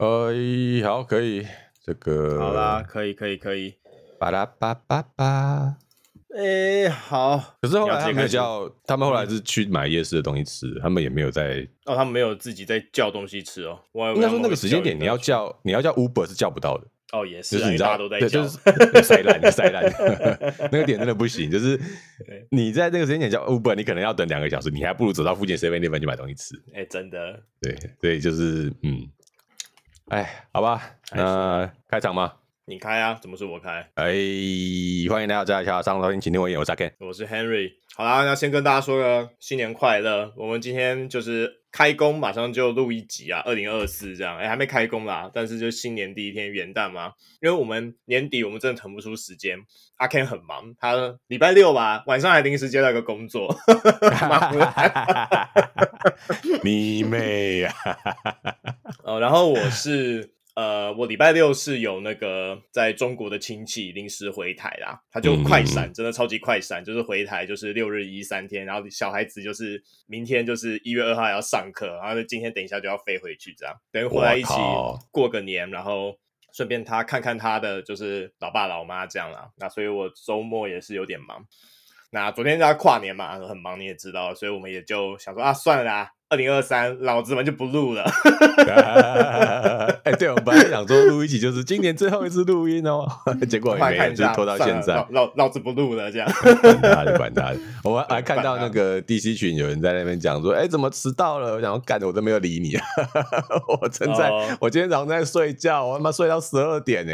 呃，好，可以，这个好啦，可以，可以，可以，巴拉巴巴巴。哎，好。可是后来他们叫，他们后来是去买夜市的东西吃，他们也没有在。哦，他们没有自己在叫东西吃哦。我应该说那个时间点，你要叫，你要叫 Uber 是叫不到的。哦，也是，就是你知道，都在叫，就是塞烂，塞烂，那个点真的不行。就是你在那个时间点叫 Uber，你可能要等两个小时，你还不如走到附近 Seven Eleven 去买东西吃。哎，真的。对对，就是嗯，哎，好吧，那开场吗？你开啊，怎么是我开？哎，欢迎来到这一条上楼，请听我演，我是 Ken，我是 Henry。好啦，那先跟大家说个新年快乐。我们今天就是开工，马上就录一集啊，二零二四这样。哎，还没开工啦，但是就新年第一天元旦嘛，因为我们年底我们真的腾不出时间。阿 Ken 很忙，他礼拜六吧晚上还临时接到一个工作，忙不来。你妹呀！哦，然后我是。呃，我礼拜六是有那个在中国的亲戚临时回台啦，他就快闪，嗯、真的超级快闪，就是回台就是六日一三天，然后小孩子就是明天就是一月二号要上课，然后就今天等一下就要飞回去，这样等于回来一起过个年，然后顺便他看看他的就是老爸老妈这样啦。那所以我周末也是有点忙。那昨天在跨年嘛，很忙你也知道，所以我们也就想说啊，算了啦。二零二三，老子们就不录了。哎，对，我们本来想说录一集，就是今年最后一次录音哦，结果也没就拖到现在。老老子不录了，这样。管他的，管他的。我们还看到那个 DC 群有人在那边讲说，哎，怎么迟到了？我想要干的，我都没有理你。我正在，我今天早上在睡觉，我他妈睡到十二点呢。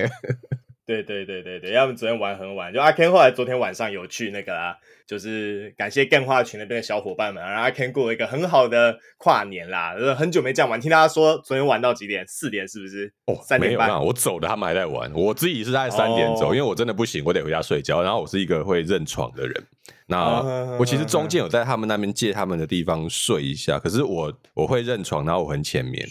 对对对对对，要不昨天玩很晚，就阿 Ken 后来昨天晚上有去那个啦，就是感谢干话群那边的小伙伴们，然后阿 Ken 过了一个很好的跨年啦，就是很久没这样玩，听大家说昨天玩到几点？四点是不是？哦，三点半，我走的他们还在玩，我自己是在三点走，哦、因为我真的不行，我得回家睡觉。然后我是一个会认床的人，那我其实中间有在他们那边借他们的地方睡一下，可是我我会认床，然后我很浅眠。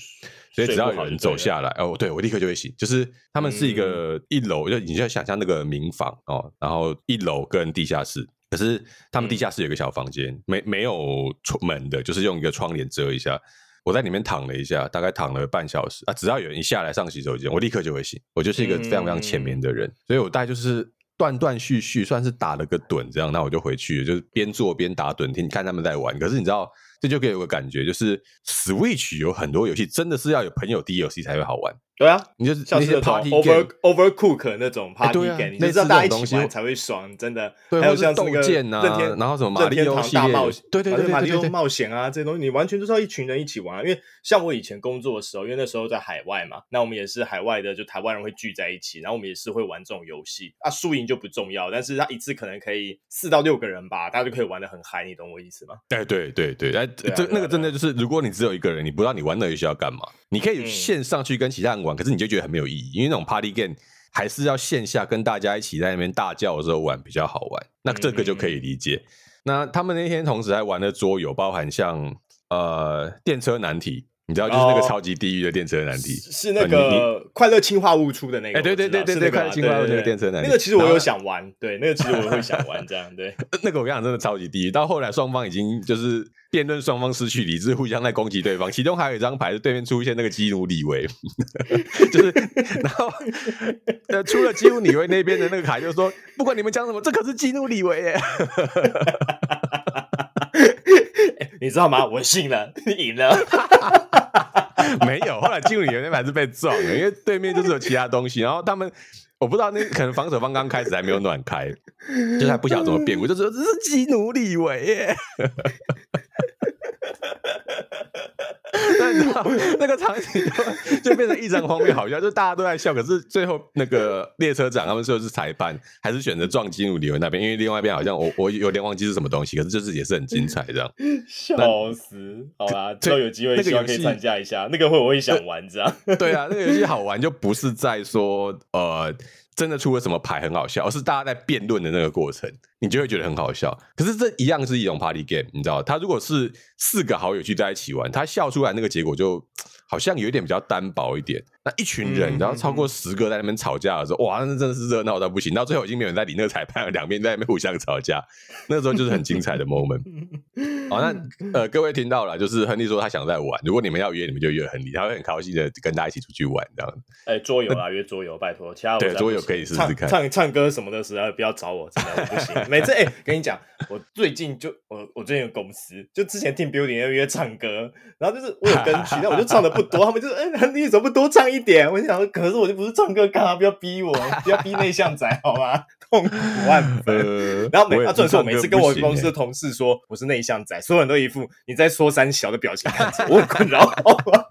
所以只要有人走下来，哦，对，我立刻就会醒。就是他们是一个一楼，就你就要想象那个民房哦，然后一楼跟地下室，可是他们地下室有个小房间，没没有门的，就是用一个窗帘遮一下。我在里面躺了一下，大概躺了半小时啊。只要有人一下来上洗手间，我立刻就会醒。我就是一个非常非常浅眠的人，所以我大概就是断断续续，算是打了个盹这样，那我就回去，就是边做边打盹，听看他们在玩。可是你知道？这就给我有个感觉，就是 Switch 有很多游戏真的是要有朋友 DLC 才会好玩。对啊，你就是像是 Party Over Overcook 那种 Party Game，你知道大家一起玩才会爽，真的。还有像斗剑啊，然后什么马里奥大冒险，对对对，马里奥冒险啊，这些东西你完全就是要一群人一起玩。因为像我以前工作的时候，因为那时候在海外嘛，那我们也是海外的，就台湾人会聚在一起，然后我们也是会玩这种游戏。啊，输赢就不重要，但是他一次可能可以四到六个人吧，大家就可以玩的很嗨，你懂我意思吗？哎，对对对，哎，这那个真的就是，如果你只有一个人，你不知道你玩那游戏要干嘛，你可以线上去跟其他人玩，可是你就觉得很没有意义。因为那种 party game 还是要线下跟大家一起在那边大叫的时候玩比较好玩，那这个就可以理解。那他们那天同时还玩的桌游，包含像呃电车难题。你知道，就是那个超级地狱的电车难题，是那个快乐氢化物出的那个。哎，对对对对对，快乐氢化物那个电车难题。那个其实我有想玩，对，那个其实我会想玩这样，对。那个我跟你讲，真的超级地狱。到后来双方已经就是辩论，双方失去理智，互相在攻击对方。其中还有一张牌是对面出现那个基努里维，就是然后呃，出了基努里维那边的那个卡，就是说不管你们讲什么，这可是基努里维耶。你知道吗？我信了，你赢了。没有，后来进入里面那边还是被撞了，因为对面就是有其他东西。然后他们，我不知道那可能防守方刚开始还没有暖开，就是还不晓得怎么变。我就说这是基努李维耶。那你知道那个场景就就变成异常荒谬，好笑，就大家都在笑。可是最后那个列车长他们说是裁判，还是选择撞基努李维那边？因为另外一边好像我我有点忘记是什么东西，可是就是也是很精彩这样。笑死！好啦，之后有机会希望可以参加一下，那个会我会想玩这样。对啊，那个游戏好玩就不是在说呃。真的出了什么牌很好笑，而是大家在辩论的那个过程，你就会觉得很好笑。可是这一样是一种 party game，你知道，他如果是四个好友聚在一起玩，他笑出来那个结果就好像有点比较单薄一点。那一群人，然后超过十个在那边吵架的时候，哇，那真的是热闹到不行。到最后已经没有人在理那个裁判，两边在那边互相吵架，那个时候就是很精彩的 moment。好，那呃，各位听到了，就是亨利说他想再玩，如果你们要约，你们就约亨利，他会很高兴的跟大家一起出去玩这样。哎，桌游啊，约桌游，拜托，其他对桌游可以试试看。唱唱歌什么的时候不要找我，真的我不行。每次哎，跟你讲，我最近就我我最近有公司，就之前 team building 要约唱歌，然后就是我有跟曲，但我就唱的不多，他们就说，哎，亨利怎么不多唱一点？我就想说，可是我就不是唱歌，干嘛不要逼我？不要逼内向仔好吗？痛苦万分。然后每他这时候每次跟我公司的同事说我是内向仔，所有人都一副你在说三小的表情看着我，很困扰好吗？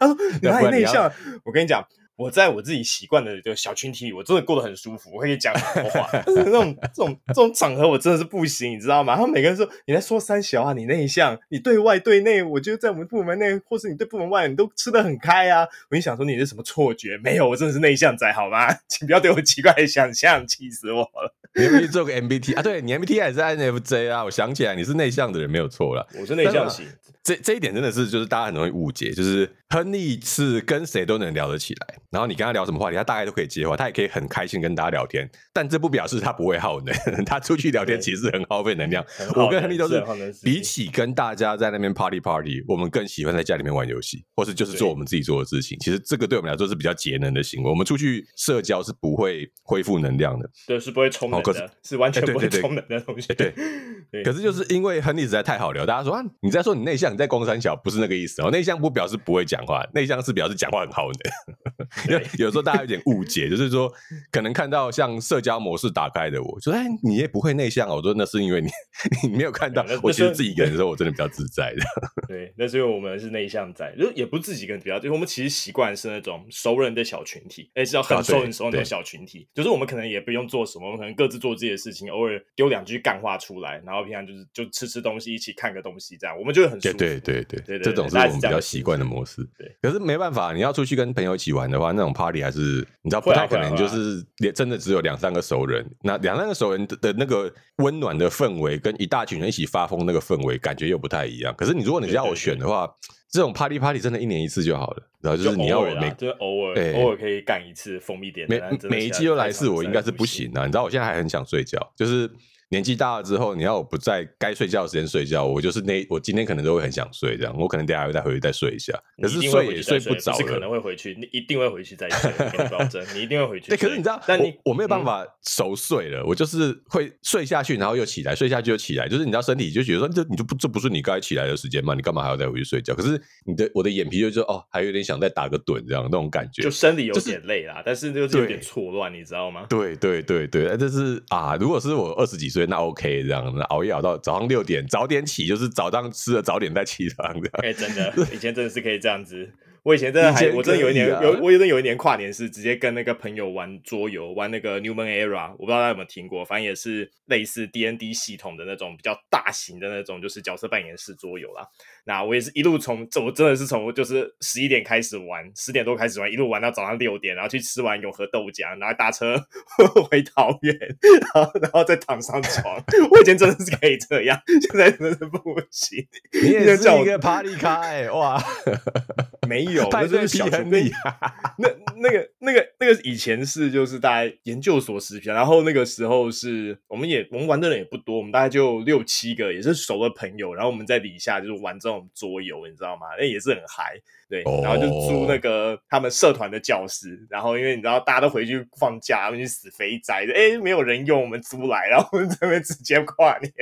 他说你太内向，我跟你讲。我在我自己习惯的就小群体里，我真的过得很舒服，我可以讲很多话。但是那种这种这种场合，我真的是不行，你知道吗？他们每个人说你在说三小啊，你内向，你对外对内，我觉得在我们部门内，或是你对部门外，你都吃得很开啊。我就想说你是什么错觉？没有，我真的是内向仔，好吗？请不要对我奇怪的想象，气死我了。你做个 MBT 啊？对，你 MBT 还是 INFJ 啊？我想起来，你是内向的人没有错了。我是内向型。这这一点真的是，就是大家很容易误解，就是亨利是跟谁都能聊得起来，然后你跟他聊什么话题，他大概都可以接话，他也可以很开心跟大家聊天。但这不表示他不会耗能，他出去聊天其实很耗费能量。我跟亨利都是，比起跟大家在那边 party party，我们更喜欢在家里面玩游戏，或是就是做我们自己做的事情。其实这个对我们来说是比较节能的行为。我们出去社交是不会恢复能量的，对，是不会充能的，是，是完全不会充能的东西。对，对，可是就是因为亨利实在太好聊，大家说啊，你在说你内向。你在光山小不是那个意思哦，内向不表示不会讲话，内向是表示讲话很好的。因为 有时候大家有点误解，就是说可能看到像社交模式打开的我，说哎，你也不会内向哦。我说那是因为你 你没有看到，我其实自己一个人的时候，我真的比较自在的。对，那是因为我们是内向仔，就也不是自己一个人比较，就是我们其实习惯是那种熟人的小群体，哎，是要很熟很熟那种小群体。就是我们可能也不用做什么，我们可能各自做自己的事情，偶尔丢两句干话出来，然后平常就是就吃吃东西，一起看个东西，这样我们就会很舒服。对对对对。这种是我们比较习惯的模式，对。可是没办法，你要出去跟朋友一起玩的话，那种 party 还是你知道不太可能，就是真的只有两三个熟人。那两三个熟人的那个温暖的氛围，跟一大群人一起发疯那个氛围，感觉又不太一样。可是你如果你要我选的话，这种 party party 真的一年一次就好了。然后就是你要我每就是偶尔偶尔可以干一次蜂蜜点，每每一季都来一次，我应该是不行的。你知道我现在还很想睡觉，就是。年纪大了之后，你要我不在该睡觉的时间睡觉，我就是那我今天可能都会很想睡，这样我可能等下还会再回去再睡一下。可是睡也睡不着，是可能会回去，你一定会回去再睡，保证，你一定会回去。对，可是你知道，但你我，我没有办法熟睡了，嗯，我就是会睡下去，然后又起来，睡下去又起来，就是你知道身体就觉得说，这你就不这不是你该起来的时间嘛，你干嘛还要再回去睡觉？可是你的我的眼皮就说哦，还有点想再打个盹这样那种感觉，就生理有点累啦，就是，但是就是有点错乱，你知道吗？对对对对，这是啊，如果是我二十几岁，那 OK 这样。熬夜熬到早上六点，早点起就是早上吃了早点再起床的。哎，真的，以前真的是可以这样子。我以前真的还，我真的有一年有，我真的有一年跨年是直接跟那个朋友玩桌游，玩那个 Newman Era，我不知道大家有没有听过，反正也是类似 D N D 系统的那种比较大型的那种，就是角色扮演式桌游啦。那我也是一路从，这我真的是从就是十一点开始玩，十点多开始玩，一路玩到早上六点，然后去吃完永和豆浆，然后搭车 回桃园，然后然后再躺上床。我以前真的是可以这样，现在真的是不行。你也是一个 Party 咖哎，哇，没有。有，那就是小兄弟。那那个那个那个以前是就是大家研究所时期，然后那个时候是我们也我们玩的人也不多，我们大概就六七个，也是熟的朋友。然后我们在底下就是玩这种桌游，你知道吗？那也是很嗨，对。然后就租那个他们社团的教室，然后因为你知道大家都回去放假，他们去死肥宅，哎，没有人用，我们租来，然后我们这边直接跨年。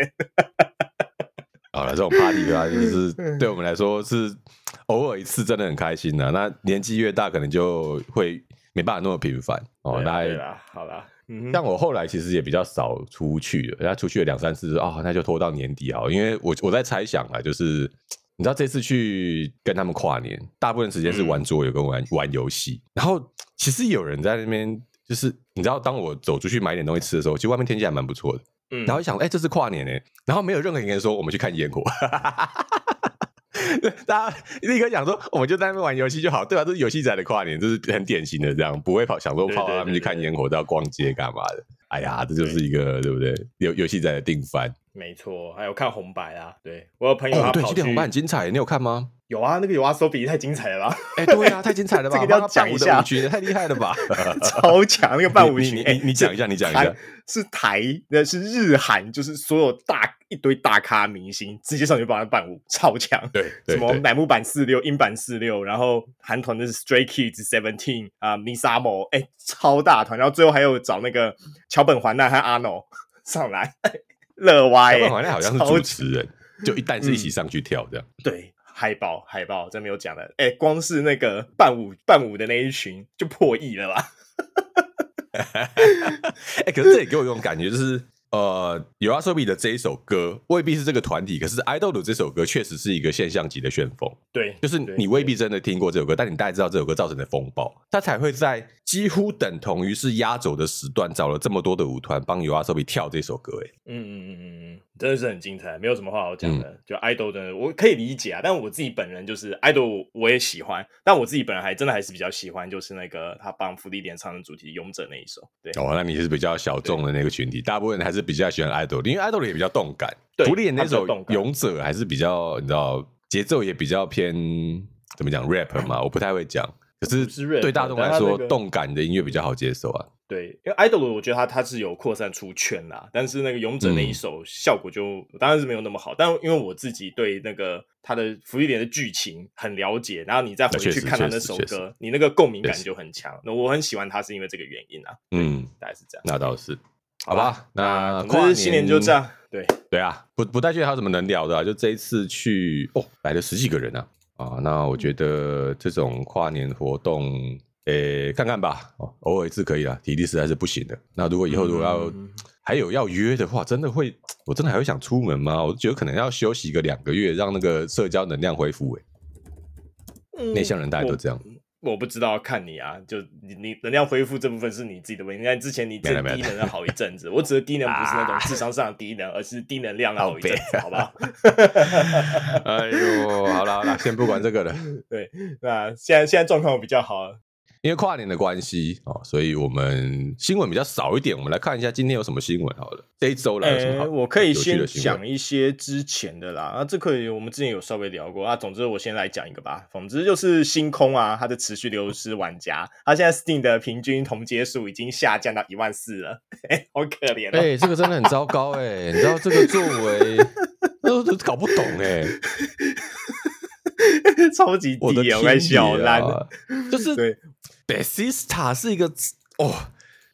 好了，这种 party 的话，就是对我们来说是偶尔一次，真的很开心的、啊。那年纪越大，可能就会没办法那么频繁哦。大概好了，像我后来其实也比较少出去了，人家出去了两三次啊、哦，那就拖到年底啊。因为我我在猜想啊，就是你知道这次去跟他们跨年，大部分时间是玩桌游跟玩、嗯、玩游戏。然后其实有人在那边，就是你知道，当我走出去买点东西吃的时候，其实外面天气还蛮不错的。嗯，然后一想，哎、欸，这是跨年哎，然后没有任何一个人说我们去看烟火，大家立刻讲说，我们就在那边玩游戏就好，对吧？这是游戏仔的跨年，这是很典型的这样，不会跑想说跑到他们去看烟火，都要逛街干嘛的？哎呀，这就是一个对，对不对？游游戏仔的定番，没错。还有看红白啊，对我有朋友他跑去、哦、对，今天红白很精彩，你有看吗？有啊，那个 YOASOBI 太精彩了吧？哎、欸，对啊，太精彩了吧？这个要讲一下，太厉害了吧？超强那个伴舞曲，你你讲、欸、一下，你讲一下，是台那是日韩，就是所有大一堆大咖明星直接上去帮他伴舞，超强。对，什么乃木坂四六、樱坂四六，然后韩团的是 Stray Kids Seventeen 啊，MISAMO，哎，超大团，然后最后还有找那个桥本环奈和阿诺上来，乐歪。桥本环奈好像是主持人，就一旦是一起上去跳这样。嗯、对。海报海报真没有讲的，哎、光是那个伴舞伴舞的那一群就破亿了吧？哎、欸，可是这也给我一种感觉，就是。呃，YOASOBI 的这一首歌未必是这个团体，可是 idol 这首歌确实是一个现象级的旋风。对，就是你未必真的听过这首歌，但你大概知道这首歌造成的风暴，他才会在几乎等同于是压轴的时段找了这么多的舞团帮 YOASOBI 跳这首歌。哎，嗯嗯嗯嗯嗯，真的是很精彩，没有什么话好讲的。嗯、就 idol 的，我可以理解啊，但我自己本人就是 idol，我也喜欢，但我自己本人还真的还是比较喜欢，就是那个他帮福利点唱的主题《勇者》那一首。对，哦，那你是比较小众的那个群体，大部分人还是。比较喜欢 idol，因为 idol 也比较动感。福利那首《勇者》还是比较，你知道，节奏也比较偏怎么讲 rap 嘛？我不太会讲。可是对大众来说，动感的音乐比较好接受啊。对，因为 idol 我觉得他他是有扩散出圈啦，但是那个勇者那一首效果就、嗯、当然是没有那么好。但因为我自己对那个他的福利点的剧情很了解，然后你再回去看他那首歌，你那个共鸣感就很强。那我很喜欢他是因为这个原因啊。嗯，大概是这样。那倒是。好吧，那跨年新年就这样。对对啊，不不太确定还有什么能聊的、啊。就这一次去哦，来了十几个人啊啊！那我觉得这种跨年活动，诶、欸，看看吧。哦，偶尔一次可以了，体力实在是不行的。那如果以后如果要、嗯、还有要约的话，真的会，我真的还会想出门吗？我觉得可能要休息个两个月，让那个社交能量恢复。诶，内向人大家都这样。我不知道，看你啊，就你你能量恢复这部分是你自己的问题。你看之前你这低能了好一阵子，我指的低能不是那种智商上的低能，而是低能量好一阵子，好不好？哎呦，好了好了，先不管这个了。对，那现在现在状况比较好。因为跨年的关系哦，所以我们新闻比较少一点。我们来看一下今天有什么新闻好了。这一周来有什么、欸？我可以先讲一些之前的啦。啊，这可以，我们之前有稍微聊过啊。总之，我先来讲一个吧。总之就是星空啊，它的持续流失玩家，它现在 Steam 的平均同接数已经下降到一万四了，欸，好可怜哦。哎，欸，这个真的很糟糕哎，欸。你知道这个作为 都搞不懂哎，欸，超级低，我的天小烂，就是对。Bethesda 是一个哦，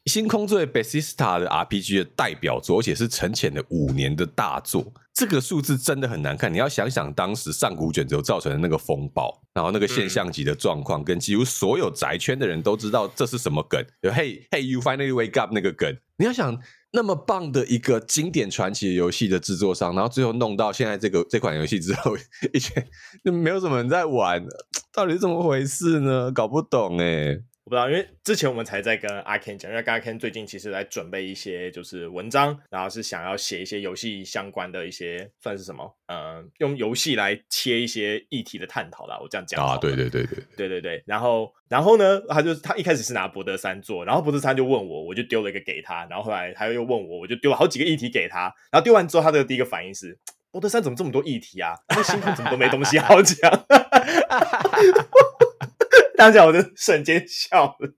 星空作为 Bethesda 的 RPG 的代表作，而且是沉潜了五年的大作。这个数字真的很难看。你要想想当时上古卷轴造成的那个风暴，然后那个现象级的状况，跟几乎所有宅圈的人都知道这是什么梗。就 Hey Hey You Finally Wake Up 那个梗，你要想那么棒的一个经典传奇游戏的制作商，然后最后弄到现在这个这款游戏之后，以前就没有什么人在玩，到底是怎么回事呢？搞不懂哎。我不知道，因为之前我们才在跟阿 Ken 讲，因为阿 Ken 最近其实来准备一些就是文章，然后是想要写一些游戏相关的一些算是什么，呃，用游戏来切一些议题的探讨啦。我这样讲啊，对对对对对对对。然后然后呢，他就他一开始是拿博德三做，然后博德三就问我，我就丢了一个给他，然后后来他又问我，我就丢了好几个议题给他，然后丢完之后，他的第一个反应是博德三怎么这么多议题啊？那星空怎么都没东西好讲？当下我就瞬间笑了。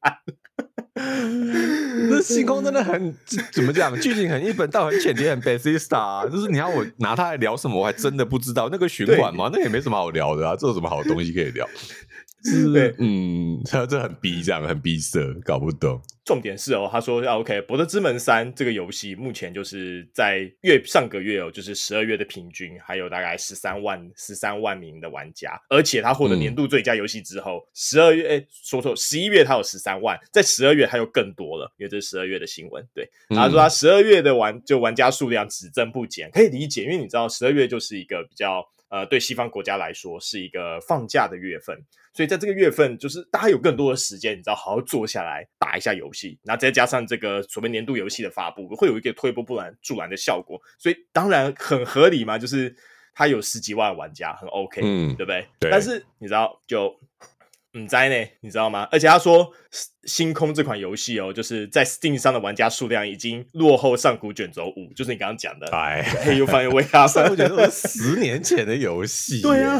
这星空真的很怎么讲？剧情很一本道，很浅碟，很 basic star。就是你要我拿它来聊什么，我还真的不知道。那个循环嘛，那也没什么好聊的啊。这有什么好东西可以聊？是，对，嗯，他这很逼，这样很逼色，搞不懂。重点是哦，他说啊，OK，《博德之门三》这个游戏目前就是在月上个月哦，就是十二月的平均还有大概十三万十三万名的玩家，而且他获得年度最佳游戏之后，十二、嗯、月哎说错，十一月他有十三万，在十二月他又更多了，因为这是十二月的新闻。对，他说他十二月的玩就玩家数量只增不减，可以理解，因为你知道十二月就是一个比较。呃，对西方国家来说是一个放假的月份，所以在这个月份，就是大家有更多的时间，你知道，好好坐下来打一下游戏，然后再加上这个所谓年度游戏的发布，会有一个推波助澜助澜的效果，所以当然很合理嘛，就是它有十几万玩家，很 OK，嗯，对不对？对。但是你知道，就嗯，在呢，你知道吗？而且他说，星空这款游戏哦，就是在 Steam 上的玩家数量已经落后上古卷轴五，就是你刚刚讲的。哎，又发现为啥？上古卷轴 十年前的游戏。对啊，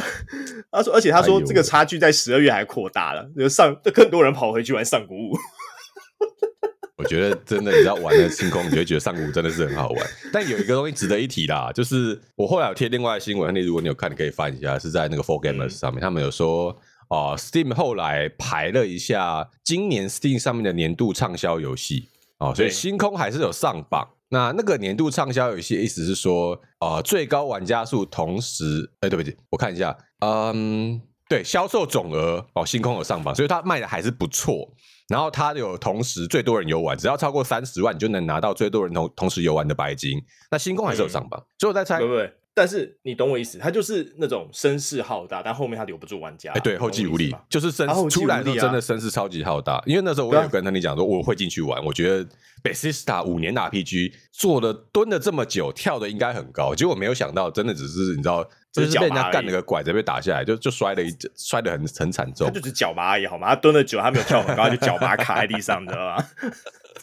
他说，而且他说这个差距在十二月还扩大了，就上更多人跑回去玩上古五。我觉得真的，你知道玩了星空，你就会觉得上古真的是很好玩。但有一个东西值得一提啦，就是我后来有贴另外的新闻，那如果你有看，你可以翻一下，是在那个 Four Gamers 上面，嗯、他们有说啊、呃、，Steam 后来排了一下今年 Steam 上面的年度畅销游戏哦，所以星空还是有上榜。那那个年度畅销游戏意思是说，呃，最高玩家数同时，哎，对不起，我看一下，嗯，对，销售总额哦，星空有上榜，所以它卖的还是不错。然后它有同时最多人游玩，只要超过三十万，你就能拿到最多人同同时游玩的白金。那星空还是有上榜，嗯、所以我在猜，对不对？但是你懂我意思，他就是那种声势浩大，但后面他留不住玩家。哎，对，后继无力，就是声势出来的时候真的声势超级浩大。因为那时候我有跟他你讲说，我会进去玩，我觉得 Bethesda 五年的 RPG 做的蹲了这么久，跳的应该很高，结果没有想到，真的只是你知道。就是被人家干了个拐子，被打下来，就就摔了一，摔的很很惨重。他就只脚麻而已，好吗？他蹲了久，他没有跳很高，他就脚麻卡在地上，你知道吗？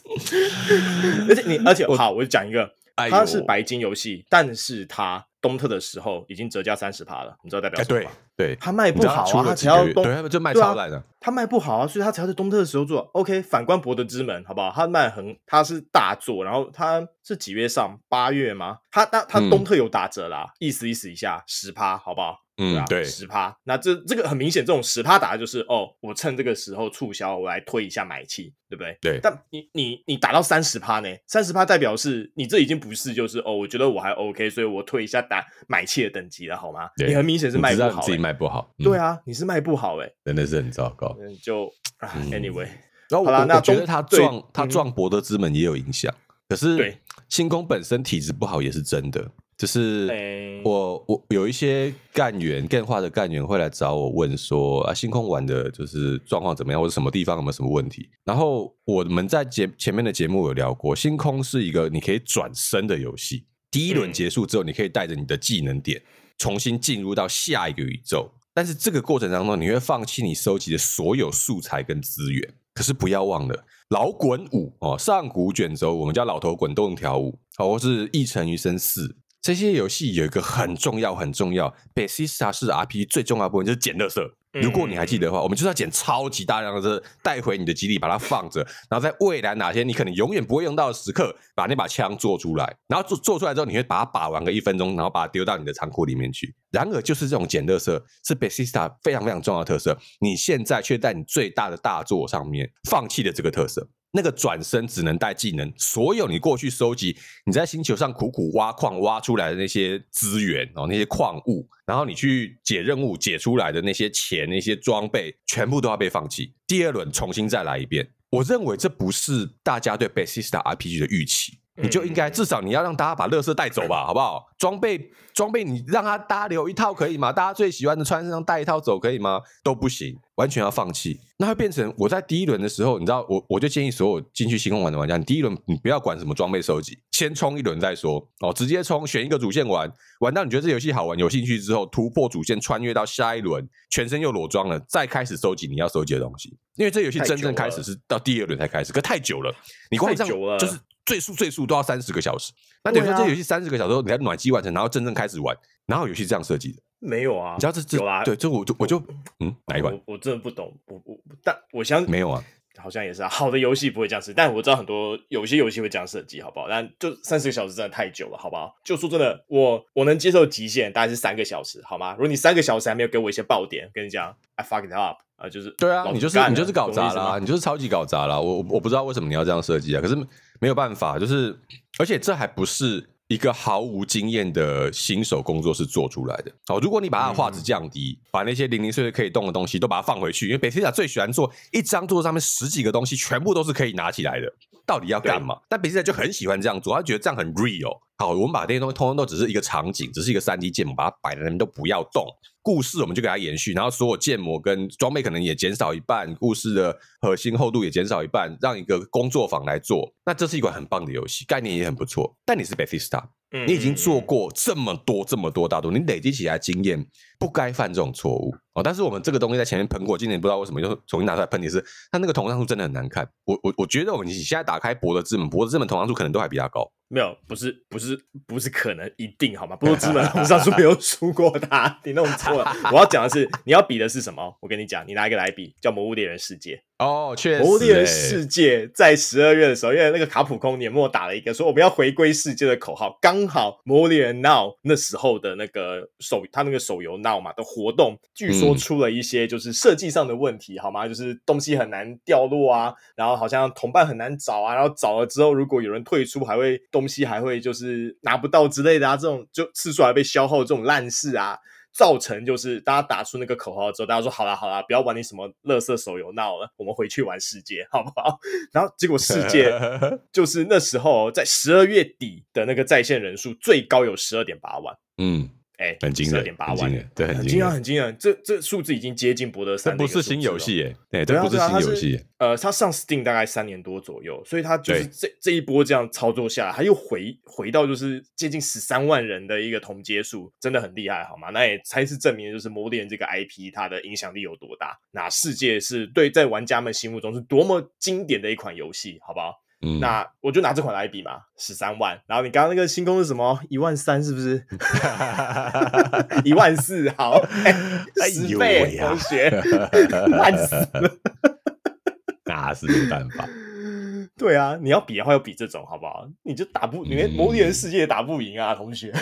而且你，而且好，我就讲一个，它是白金游戏，但是它。东特的时候已经折价三十趴了，你知道代表什么吗？对，它卖不好啊，它只要东，对，就卖超烂的。他卖不好啊，所以他才要在东特的时候做。OK，反观博德之门，好不好？他卖很，他是大作，然后他是几月上？八月吗？他他他东特有打折啦，意思意思一下，十趴，好不好？嗯，对，十趴。那这这个很明显，这种十趴打的就是哦，我趁这个时候促销，我来推一下买气，对不对？对。但你你你打到三十趴呢？三十趴代表是你这已经不是就是哦，我觉得我还 OK，所以我推一下打买气的等级了，好吗？你很明显是卖不好，自己卖不好。对啊，你是卖不好哎，真的是很糟糕。就 anyway，然后我觉得他撞他撞博德之门也有影响，可是星空本身体质不好也是真的。就是我我有一些干员干化的干员会来找我问说啊，星空玩的就是状况怎么样，或者什么地方有没有什么问题？然后我们在节前面的节目有聊过，星空是一个你可以转身的游戏。第一轮结束之后，你可以带着你的技能点重新进入到下一个宇宙，但是这个过程当中你会放弃你收集的所有素材跟资源。可是不要忘了老滚舞哦，上古卷轴我们叫老头滚动条舞，好，或是异尘余生四。这些游戏有一个很重要、很重要，Bassista 是 RPG 最重要的部分就是捡垃圾。如果你还记得的话，我们就是要捡超级大量的这带回你的基地，把它放着，然后在未来哪些你可能永远不会用到的时刻，把那把枪做出来。然后做做出来之后，你会把它把玩个一分钟，然后把它丢到你的仓库里面去。然而，就是这种捡乐色是 b a s i s t a 非常非常重要的特色，你现在却在你最大的大作上面放弃了这个特色。那个转身只能带技能，所有你过去收集，你在星球上苦苦挖矿挖出来的那些资源哦，那些矿物，然后你去解任务解出来的那些钱、那些装备，全部都要被放弃。第二轮重新再来一遍。我认为这不是大家对 Basista RPG 的预期。你就应该至少你要让大家把乐色带走吧，好不好？装备装备你让他大家留一套可以吗？大家最喜欢的穿身上带一套走可以吗？都不行，完全要放弃。那会变成我在第一轮的时候，你知道我我就建议所有进去星空玩的玩家，你第一轮你不要管什么装备收集，先冲一轮再说哦，直接冲选一个主线玩，玩到你觉得这游戏好玩有兴趣之后，突破主线穿越到下一轮，全身又裸装了，再开始收集你要收集的东西。因为这游戏真正开始是到第二轮才开始，可太久了，你光这样就是。最速最速都要三十个小时，那等于说这游戏三十个小时后，你才暖机完成，然后真正开始玩，然后游戏这样设计的？没有啊，你知道这这有啊？对，这我就我就嗯，哪一款？我我真的不懂，我我但我相信没有啊，好像也是啊。好的游戏不会这样设计，但我知道很多有些游戏会这样设计，好不好？但就三十个小时真的太久了，好不好？就说真的，我我能接受极限大概是三个小时，好吗？如果你三个小时还没有给我一些爆点，跟你讲，I fuck it up 啊，就是对啊，你就是你就是搞砸啦，你就是超级搞砸啦。我我不知道为什么你要这样设计啊，可是。没有办法，就是，而且这还不是一个毫无经验的新手工作室做出来的。好，如果你把它的画质降低，把那些零零碎碎可以动的东西都把它放回去，因为 Bethesda 最喜欢做一张桌子上面十几个东西，全部都是可以拿起来的。到底要干嘛？但 Bethesda 就很喜欢这样做，他觉得这样很 real。好，我们把这些东西通通都只是一个场景，只是一个三 D 建模，把它摆在那边都不要动。故事我们就给它延续，然后所有建模跟装备可能也减少一半，故事的核心厚度也减少一半，让一个工作坊来做。那这是一款很棒的游戏，概念也很不错。但你是 Bethesda，你已经做过这么多这么多大作，你累积起来经验，不该犯这种错误哦。但是我们这个东西在前面喷过，今年不知道为什么又重新拿出来喷。你是它那个同像素真的很难看。我我我觉得，你现在打开博的之门，博的之门同像素可能都还比较高。没有，不是不是不是可能一定好吗？博德之门同像素没有输过他，你弄错了。我要讲的是，你要比的是什么？我跟你讲，你拿一个来比，叫《魔物猎人世界》哦，确实，《魔物猎人世界》在十二月的时候，因为那个卡普空年末打了一个说我们要回归世界的口号，刚好《魔物猎人 Now》那时候的那个手，他那个手游 Now 嘛的活动，据说出了一些就是设计上的问题，好吗？就是东西很难掉落啊，然后好像同伴很难找啊，然后找了之后，如果有人退出，还会东西还会就是拿不到之类的啊，这种就次数还被消耗，这种烂事啊。造成就是大家打出那个口号之后，大家说好啦好啦，不要玩你什么乐色手游闹了，我们回去玩世界好不好？然后结果世界 就是那时候在十二月底的那个在线人数最高有十二点八万，嗯。哎、欸，很惊人，点八万，对，很惊人，很惊人。这这数字已经接近博德三。这不是新游戏，哎，对，这不是新游戏。呃，它上 Steam 大概三年多左右，所以它就是这这一波这样操作下来，它又回回到就是接近十三万人的一个同阶数，真的很厉害，好吗？那也才是证明，就是魔猎这个 IP 它的影响力有多大。那世界是对在玩家们心目中是多么经典的一款游戏，好不好？嗯，那我就拿这款来比嘛，十三万。然后你刚刚那个星空是什么？一万三是不是？一万四，好，十倍，同学，烂死了，那是没办法。对啊，你要比的话，要比这种，好不好？你就打不，你连魔猎人世界也打不赢啊，同学。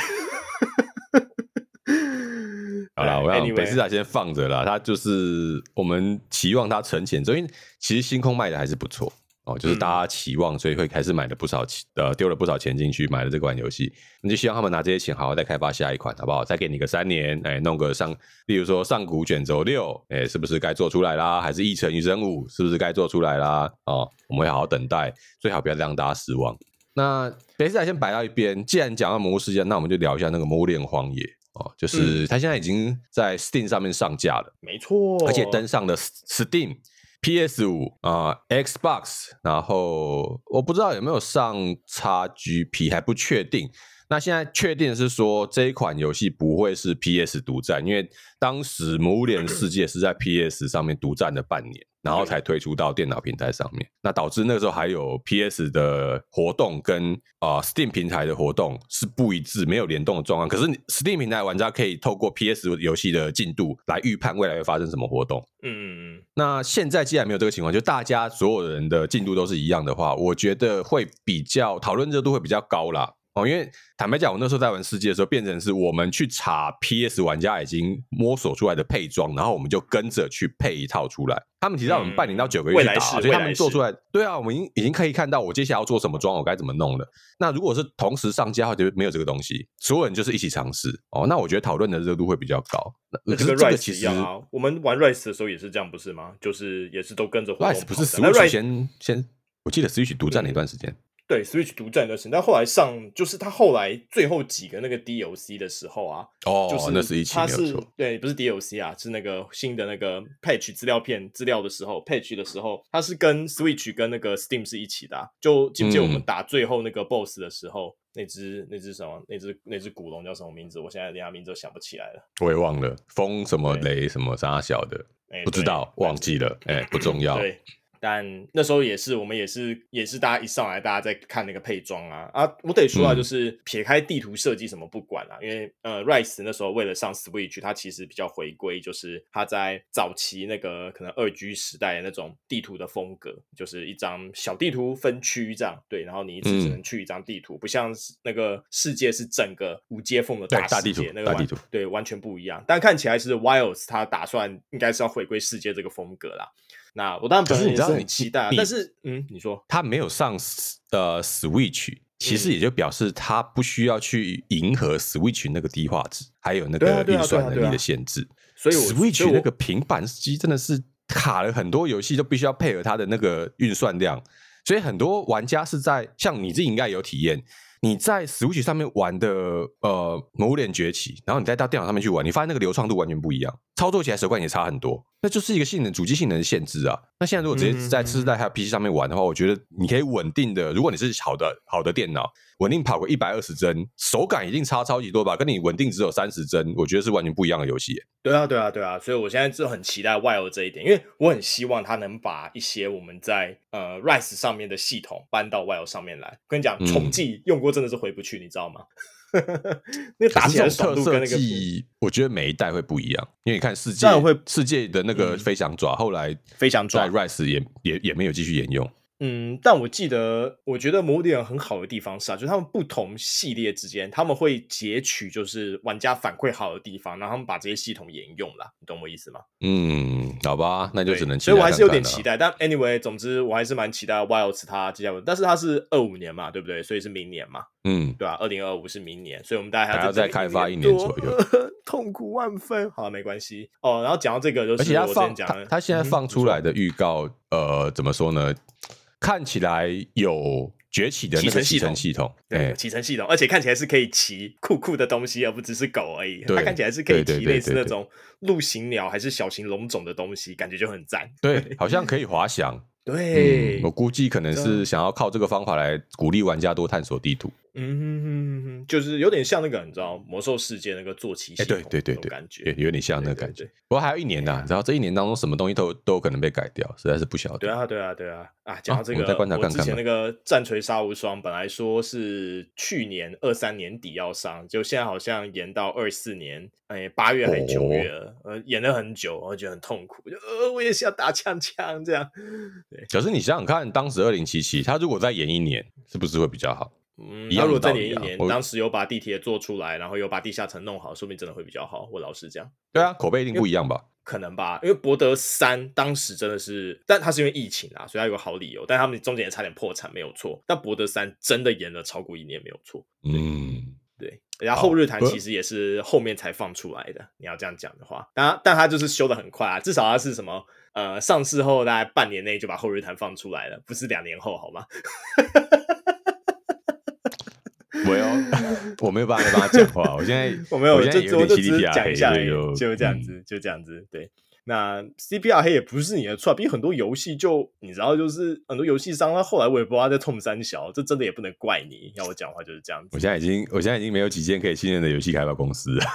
好了，我让贝斯塔先放着了，他就是我们期望他沉潜，所以其实星空卖的还是不错。哦，就是大家期望，所以会开始买了不少钱，呃，丢了不少钱进去买了这款游戏。那就希望他们拿这些钱好好再开发下一款，好不好？再给你个三年，哎，弄个上，例如说上古卷轴六，哎，是不是该做出来啦？还是异尘余生五，是不是该做出来啦？哦，我们会好好等待，最好不要让大家失望。那别再先摆到一边，既然讲到魔物世界，那我们就聊一下那个魔炼荒野哦，就是它现在已经在 Steam 上面上架了，没错，而且登上了 Steam。PS 五啊，Xbox，然后我不知道有没有上 XGP，还不确定。那现在确定是说这一款游戏不会是 PS 独占，因为当时《魔物猎人世界》是在 PS 上面独占了半年，然后才推出到电脑平台上面。那导致那个时候还有 PS 的活动跟啊、呃、Steam 平台的活动是不一致，没有联动的状况。可是 Steam 平台玩家可以透过 PS 游戏的进度来预判未来会发生什么活动。嗯嗯嗯。那现在既然没有这个情况，就大家所有人的进度都是一样的话，我觉得会比较讨论热度会比较高啦。哦，因为坦白讲，我那时候在玩世界的时候，变成是我们去查 PS 玩家已经摸索出来的配装，然后我们就跟着去配一套出来。他们提到我们半年到九个月去打，所以他们做出来，对啊，我们已经已经可以看到我接下来要做什么装，我该怎么弄了。那如果是同时上架的话，就没有这个东西，所有人就是一起尝试。哦，那我觉得讨论的热度会比较高。那这个 Rise 一样啊，我们玩 Rise 的时候也是这样，不是吗？就是也是都跟着 Rise 不是 Switch 先先，我记得 Switch 独占了一段时间。对，Switch 独占的神，但后来上就是他后来最后几个那个 DLC 的时候啊，哦，就是那是一起，他是对，不是 DLC 啊，是那个新的那个 Patch 资料片资料的时候，Patch 的时候，它是跟 Switch 跟那个 Steam 是一起的，啊。就记不记得我们打最后那个 BOSS 的时候，嗯、那只那只什么，那只那只古龙叫什么名字？我现在连他名字都想不起来了，我也忘了，风什么雷什么啥小的，不知道，忘记了，哎、欸，不重要。对。但那时候也是，我们也是也是大家一上来，大家在看那个配装啊啊！我得说啊，就是撇开地图设计什么不管啊，嗯、因为呃，Rice 那时候为了上 Switch，它其实比较回归，就是它在早期那个可能二 G 时代的那种地图的风格，就是一张小地图分区这样，对，然后你一次只能去一张地图，嗯、不像那个世界是整个无接缝的大世界，那个地图对完全不一样。但看起来是 Wilds 它打算应该是要回归世界这个风格啦。那我当然本身也是很期待，但是嗯，你说。他没有上呃 Switch，其实也就表示他不需要去迎合 Switch 那个低画质，还有那个运算能力的限制。所以 Switch 那个平板机真的是卡了很多游戏都必须要配合它的那个运算量，所以很多玩家是在像你自己应该有体验，你在 Switch 上面玩的呃《魔物猎人崛起》，然后你再到电脑上面去玩，你发现那个流畅度完全不一样，操作起来手感也差很多。那就是一个性能主机性能的限制啊。那现在如果直接在次世代还有 PC 上面玩的话，我觉得你可以稳定的，如果你是好的好的电脑，稳定跑个一百二十帧，手感一定差超级多吧？跟你稳定只有三十帧，我觉得是完全不一样的游戏。对啊，对啊，对啊。所以我现在就很期待 Wild 这一点，因为我很希望它能把一些我们在呃 Rise 上面的系统搬到 Wild 上面来。我跟你讲，重计用过真的是回不去，你知道吗？那打起来爽度跟那个，我觉得每一代会不一样，因为你看世界会世界的那个飞翔爪，后来飞翔爪在 Rise 也也也没有继续沿用。嗯，但我记得，我觉得《魔物猎人》很好的地方是啊，就是他们不同系列之间，他们会截取就是玩家反馈好的地方，然后他们把这些系统沿用了，你懂我意思吗？嗯，好吧，那就只能期待看看。所以我还是有点期待。但 anyway，总之我还是蛮期待 Wilds 它接下来，但是它是二五年嘛，对不对？所以是明年嘛。嗯，对啊，二零二五是明年，所以我们大概还要再开发一年左右，痛苦万分。好，没关系哦。然后讲到这个，就是我先讲，他现在放出来的预告，呃，怎么说呢？看起来有崛起的那个骑乘系统，对，骑乘系统，而且看起来是可以骑酷酷的东西，而不只是狗而已。它看起来是可以骑类似那种陆行鸟还是小型龙种的东西，感觉就很赞。对，好像可以滑翔。对、嗯，我估计可能是想要靠这个方法来鼓励玩家多探索地图。嗯哼哼哼，就是有点像那个，你知道魔兽世界那个坐骑系统，对对对对，感觉有点像那个感觉。不过还有一年呢、啊，然后这一年当中什么东西都都有可能被改掉，实在是不晓得。对啊对啊对啊啊！讲到这个，啊、我，再观察看看我之前那个战锤杀无双本来说是去年二三年底要上，就现在好像延到二四年哎八月还是九月了，呃、哦，延了很久，我觉得很痛苦。就呃，我也是要打枪枪这样。对，可是你想想看，当时二零七七，他如果再延一年，是不是会比较好？嗯，他如果再延一年，当时有把地铁做出来，然后有把地下城弄好，说不定真的会比较好。我老实讲，对啊，口碑一定不一样吧？可能吧，因为博德三当时真的是，但他是因为疫情啊，所以他有个好理由。但他们中间也差点破产，没有错。但博德三真的延了超过一年，没有错。嗯，对。然后后日谈其实也是后面才放出来的。你要这样讲的话，当然，但他就是修的很快啊，至少他是什么呃，上市后大概半年内就把后日谈放出来了，不是两年后好吗？没有，我没有办法跟他讲话。我现在我没有，我现在就我就只是讲一下，就这样子，嗯、就这样子。对，那 CPR 黑也不是你的错，比很多游戏就你知道，就是很多游戏商，他后来我也不知道在痛三小，这真的也不能怪你。要我讲话就是这样子。我现在已经，我现在已经没有几间可以信任的游戏开发公司了。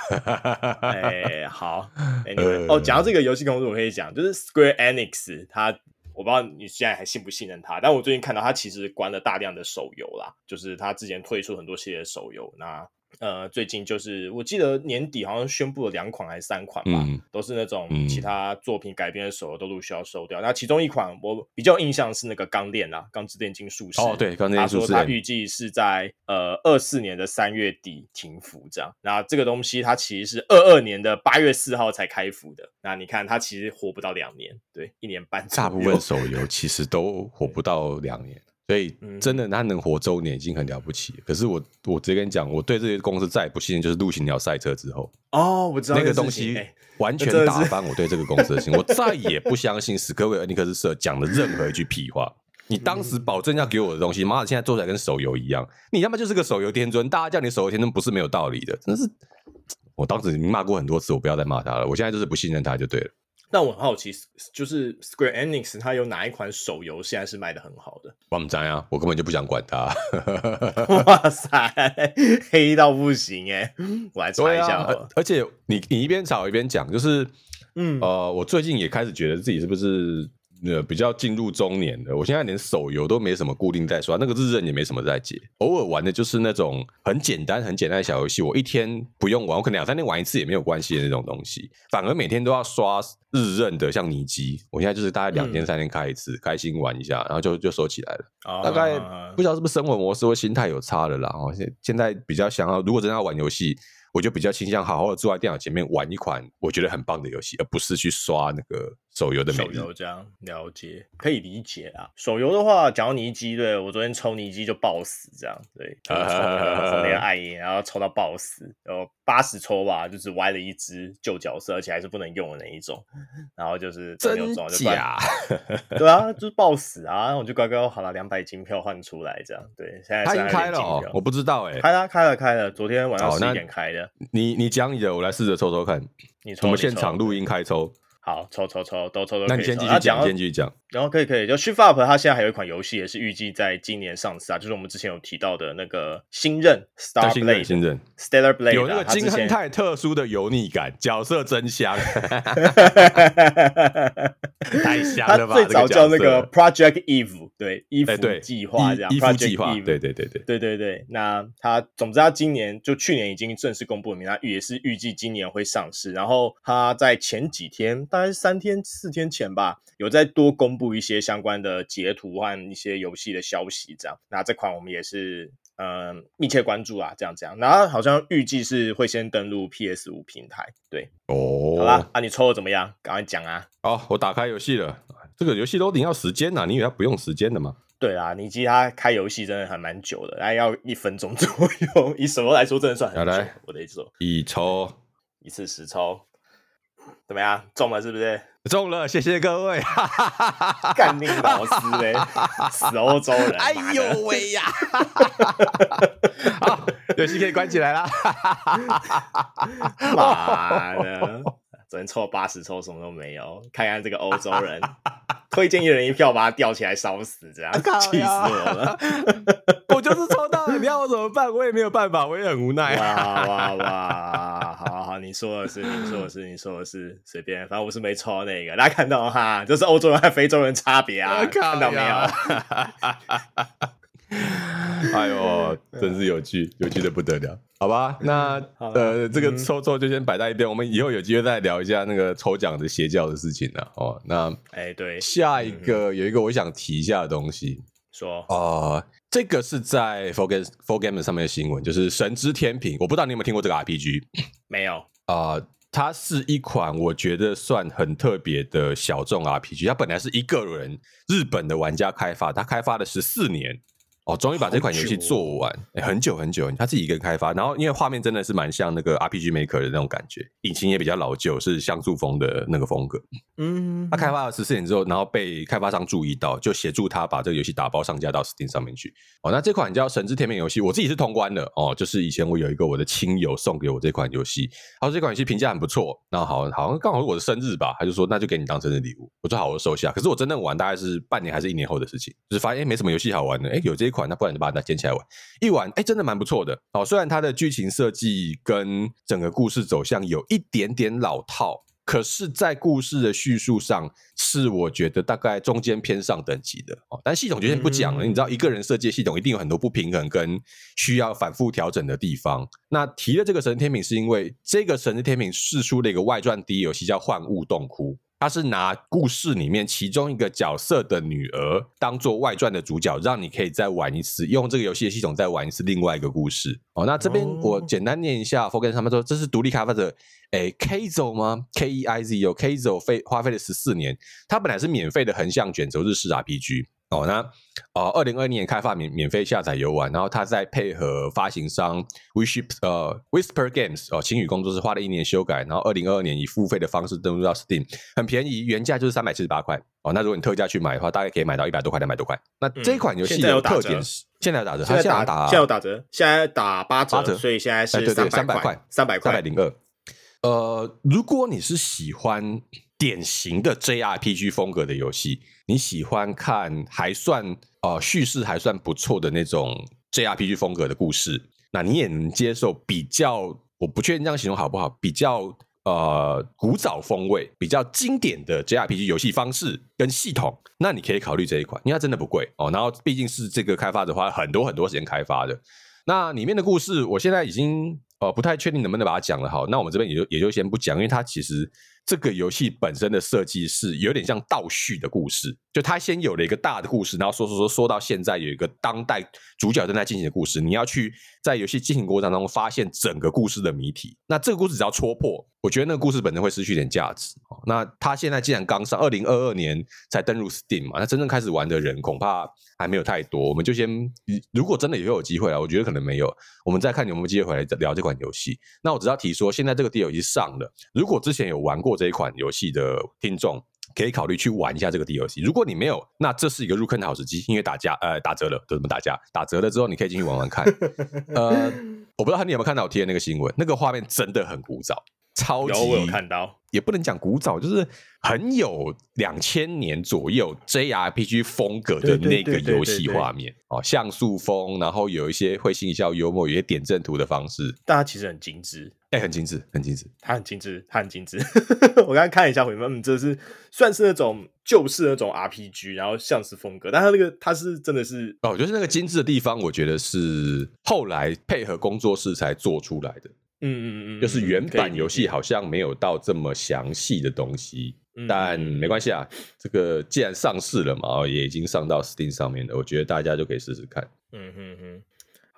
哎，好，Anyway，哦，讲到这个游戏公司，我可以讲，就是 Square Enix，它。我不知道你现在还信不信任他，但我最近看到他其实关了大量的手游啦，就是他之前推出很多系列的手游，那。呃，最近就是我记得年底好像宣布了两款还是三款吧，嗯、都是那种其他作品改编的手游都陆续要收掉。嗯、那其中一款我比较印象是那个《钢炼》啊，《钢之炼金术师》。哦，对，《钢之炼金术师》。他说他预计是在呃二四年的三月底停服，这样。那这个东西它其实是二二年的八月四号才开服的。那你看它其实活不到两年，对，一年半。大部分手游其实都活不到两年。所以真的，他能活周年已经很了不起。可是我，我直接跟你讲，我对这些公司再也不信任，就是陆行鸟赛车之后。哦，我知道那个东西完全打翻我对这个公司的信。我再也不相信史克威尔尼克斯社讲的任何一句屁话。你当时保证要给我的东西，妈的，现在做起来跟手游一样。你他妈就是个手游天尊，大家叫你手游天尊不是没有道理的。真的是，我当时已经骂过很多次，我不要再骂他了。我现在就是不信任他就对了。但我很好奇，就是 Square Enix 它有哪一款手游现在是卖的很好的？我们怎呀，我根本就不想管它。哇塞，黑到不行哎！我来查一下。啊。而且你你一边吵一边讲，就是嗯呃，我最近也开始觉得自己是不是？呃，比较进入中年的，我现在连手游都没什么固定在刷，那个日任也没什么在接，偶尔玩的就是那种很简单、很简单的小游戏，我一天不用玩，我可能两三天玩一次也没有关系的那种东西，反而每天都要刷日任的，像尼基，我现在就是大概两天、三天开一次，嗯、开心玩一下，然后就就收起来了。哦、大概不知道是不是生活模式或心态有差了啦。哦，现现在比较想要，如果真的要玩游戏。我就比较倾向好好的坐在电脑前面玩一款我觉得很棒的游戏，而不是去刷那个手游的魅力。手游这样了解，可以理解啊。手游的话，讲到尼基，对我昨天抽尼基就爆死，这样对，抽那个爱因，然后抽到爆死，然后八十抽吧，就是歪了一只旧角色，而且还是不能用的那一种。然后就是真假？对啊，就是爆死啊！然后我就乖乖好了，两百金票换出来，这样对。现在他已经开了哦，我不知道哎、欸，开了开了开了，昨天晚上十一点开的。你你讲你的，我来试着抽抽看。你抽，我们现场录音开抽。好，抽抽抽，都抽都可以抽。那你先继续讲，先继续讲。然后可以可以，就 Shift Up，它现在还有一款游戏，也是预计在今年上市啊，就是我们之前有提到的那个新任 Star Blade，新任 Stellar Blade，有那个金亨泰特殊的油腻感，角色真香，太香了吧？它最早叫那个 Project Eve，对，衣服计划这样，衣服计划，对对对对对对对。那它总之它今年就去年已经正式公布了名，它也是预计今年会上市。然后它在前几天，大概是三天四天前吧，有再多公布一些相关的截图和一些游戏的消息，这样。那这款我们也是嗯、呃、密切关注啊，这样这样。然后好像预计是会先登录 PS 五平台，对哦。好啦，啊你抽的怎么样？赶快讲啊！好，我打开游戏了。这个游戏都挺要时间呐、啊，你以为它不用时间的吗？对啊，你其实它开游戏真的还蛮久的，大概要一分钟 左右。以什么来说，真的算很久。来我的意思说，一抽一次十抽。怎么样？中了是不是？中了，谢谢各位。干你老师嘞，死欧洲人！哎呦喂呀！好，游戏可以关起来了。妈的，昨天抽八十抽，什么都没有。看看这个欧洲人，推荐一人一票，把他吊起来烧死，这样气死我了。我就是抽到了，你要我怎么办？我也没有办法，我也很无奈。哇哇哇！好好，你说的是，你说的是，你说的是，随便，反正我是没抽那个。大家看到哈，就是欧洲人和非洲人差别啊，看到没有？哎呦，真是有趣，有趣的不得了。好吧，那呃，这个抽抽就先摆在一边，我们以后有机会再聊一下那个抽奖的邪教的事情了。哦，那哎，对，下一个有一个我想提一下的东西，说啊。这个是在 4Game 4Game 上面的新闻，就是《神之天平》。我不知道你有没有听过这个 RPG？没有啊、呃，它是一款我觉得算很特别的小众 RPG。它本来是一个人日本的玩家开发，他开发了十四年。哦，终于把这款游戏做完，欸，很久很久，他自己一个人开发，然后因为画面真的是蛮像那个 RPG Maker 的那种感觉，引擎也比较老旧，是像素风的那个风格。嗯，他开发了十四年之后，然后被开发商注意到，就协助他把这个游戏打包上架到 Steam 上面去。哦，那这款叫《神之天平》游戏，我自己是通关的哦，就是以前我有一个我的亲友送给我这款游戏，他说这款游戏评价很不错，那好好像刚好是我的生日吧，他就说那就给你当生日礼物，我说好，我收下。可是我真正玩大概是半年还是一年后的事情，就是发现没什么游戏好玩的，哎，有这一款，那不然就把它捡起来玩。一玩，哎，真的蛮不错的哦。虽然它的剧情设计跟整个故事走向有一点点老套，可是，在故事的叙述上，是我觉得大概中间偏上等级的哦。但系统就先不讲了，你知道，一个人设计系统一定有很多不平衡跟需要反复调整的地方。那提了这个神之天平，是因为这个神之天平释出了一个外传 D 游戏叫《幻物洞窟》。他是拿故事里面其中一个角色的女儿当做外传的主角，让你可以再玩一次，用这个游戏的系统再玩一次另外一个故事。哦，那这边我简单念一下 f o r g e t 他们说这是独立开发者，诶，Keizo 吗？K E I Z O Keizo 费花费了十四年，它本来是免费的横向卷轴日式 RPG。哦，那呃，二零二零年开发免免费下载游玩，然后他再配合发行商 Whisper 呃 Whisper Games 哦，晴雨工作室花了一年修改，然后二零二二年以付费的方式登录到 Steam，很便宜，原价就是三百七十八块哦。那如果你特价去买的话，大概可以买到一百多块、两百多块。那这款游戏的特点是现在有打折，现在打现在有打折，现在打八折，所以现在是三百块，三百块，三百零二。呃，如果你是喜欢典型的 JRPG 风格的游戏，你喜欢看还算呃叙事还算不错的那种 JRPG 风格的故事，那你也能接受比较，我不确定这样形容好不好，比较呃古早风味、比较经典的 JRPG 游戏方式跟系统，那你可以考虑这一款，因为它真的不贵哦。然后毕竟是这个开发者花很多很多时间开发的，那里面的故事我现在已经。呃，不太确定能不能把它讲了。好，那我们这边也就也就先不讲，因为它其实这个游戏本身的设计是有点像倒叙的故事，就它先有了一个大的故事，然后说说说说到现在有一个当代主角正在进行的故事，你要去在游戏进行过程当中发现整个故事的谜题。那这个故事只要戳破，我觉得那个故事本身会失去一点价值。那他现在既然刚上，二零二二年才登入 Steam 嘛，那真正开始玩的人恐怕还没有太多。我们就先，如果真的以后有机会了，我觉得可能没有，我们再看有没有机会回来聊这款游戏。那我只要提说，现在这个 DLC 上了，如果之前有玩过这一款游戏的听众，可以考虑去玩一下这个 DLC。如果你没有，那这是一个入坑的好时机，因为打价呃打折了，都怎么打价？打折了之后，你可以进去玩玩看。呃，我不知道你有没有看到我贴的那个新闻，那个画面真的很古早。超级，有我有看到，也不能讲古早，就是很有两千年左右 JRPG 风格的那个游戏画面哦，像素风，然后有一些会心一笑、幽默，有一些点阵图的方式，大家其实很精致，哎、欸，很精致，很精致，它很精致，它很精致。我刚才看一下回放，嗯，这是算是那种旧式那种 RPG，然后像是风格，但它那个它是真的是哦，就是那个精致的地方，我觉得是后来配合工作室才做出来的。嗯嗯嗯，就是原版游戏好像没有到这么详细的东西，但没关系啊。这个既然上市了嘛，也已经上到 Steam 上面了，我觉得大家就可以试试看。嗯哼哼。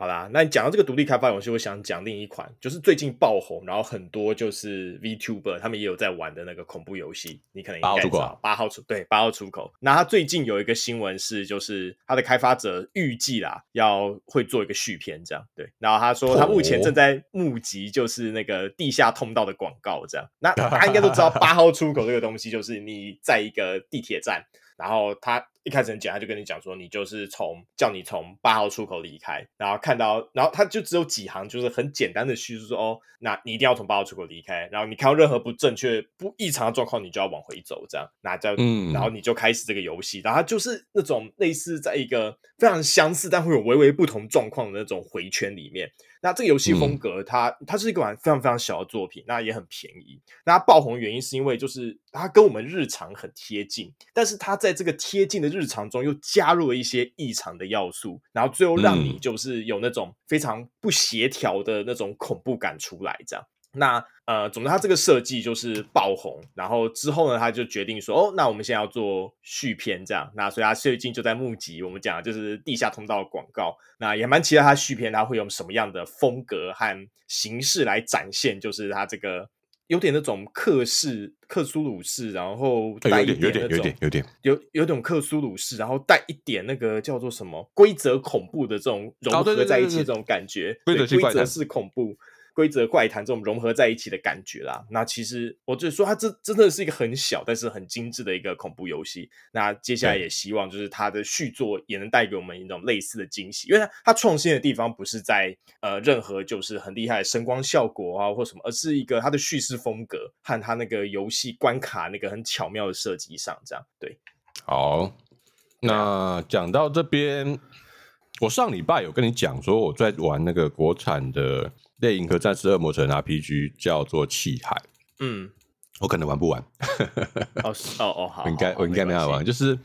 好啦，那你讲到这个独立开发游戏，我想讲另一款，就是最近爆红，然后很多就是 VTuber 他们也有在玩的那个恐怖游戏，你可能应该知道八号出对八号出口。那他最近有一个新闻是，就是他的开发者预计啦要会做一个续篇，这样对。然后他说他目前正在募集，就是那个地下通道的广告，这样。那大家应该都知道 八号出口这个东西，就是你在一个地铁站，然后他。一开始很简单，他就跟你讲说，你就是从叫你从八号出口离开，然后看到，然后他就只有几行，就是很简单的叙述说，哦，那你一定要从八号出口离开，然后你看到任何不正确、不异常的状况，你就要往回走，这样，那叫，嗯，然后你就开始这个游戏，然后它就是那种类似在一个非常相似但会有微微不同状况的那种回圈里面。那这个游戏风格它，它、嗯、它是一款非常非常小的作品，那也很便宜。那它爆红的原因是因为就是它跟我们日常很贴近，但是它在这个贴近的日常中又加入了一些异常的要素，然后最后让你就是有那种非常不协调的那种恐怖感出来，这样。那呃，总之他这个设计就是爆红，然后之后呢，他就决定说，哦，那我们现在要做续篇，这样。那所以他最近就在募集，我们讲就是地下通道的广告。那也蛮期待他续篇，他会用什么样的风格和形式来展现，就是他这个有点那种克式、克苏鲁式，然后带一点有点、有点、有点、有有种克苏鲁式，然后带一点那个叫做什么规则恐怖的这种融合在一起这种感觉，规则式恐怖。规则怪谈这种融合在一起的感觉啦，那其实我就说它这真的是一个很小但是很精致的一个恐怖游戏。那接下来也希望就是它的续作也能带给我们一种类似的惊喜，因为它它创新的地方不是在呃任何就是很厉害的声光效果啊或什么，而是一个它的叙事风格和它那个游戏关卡那个很巧妙的设计上，这样对。好，那讲到这边，我上礼拜有跟你讲说我在玩那个国产的。类银河战士恶魔城 RPG 叫做《气海》，嗯，我可能玩不完。哦哦哦，好，我应该我应该没法玩。就是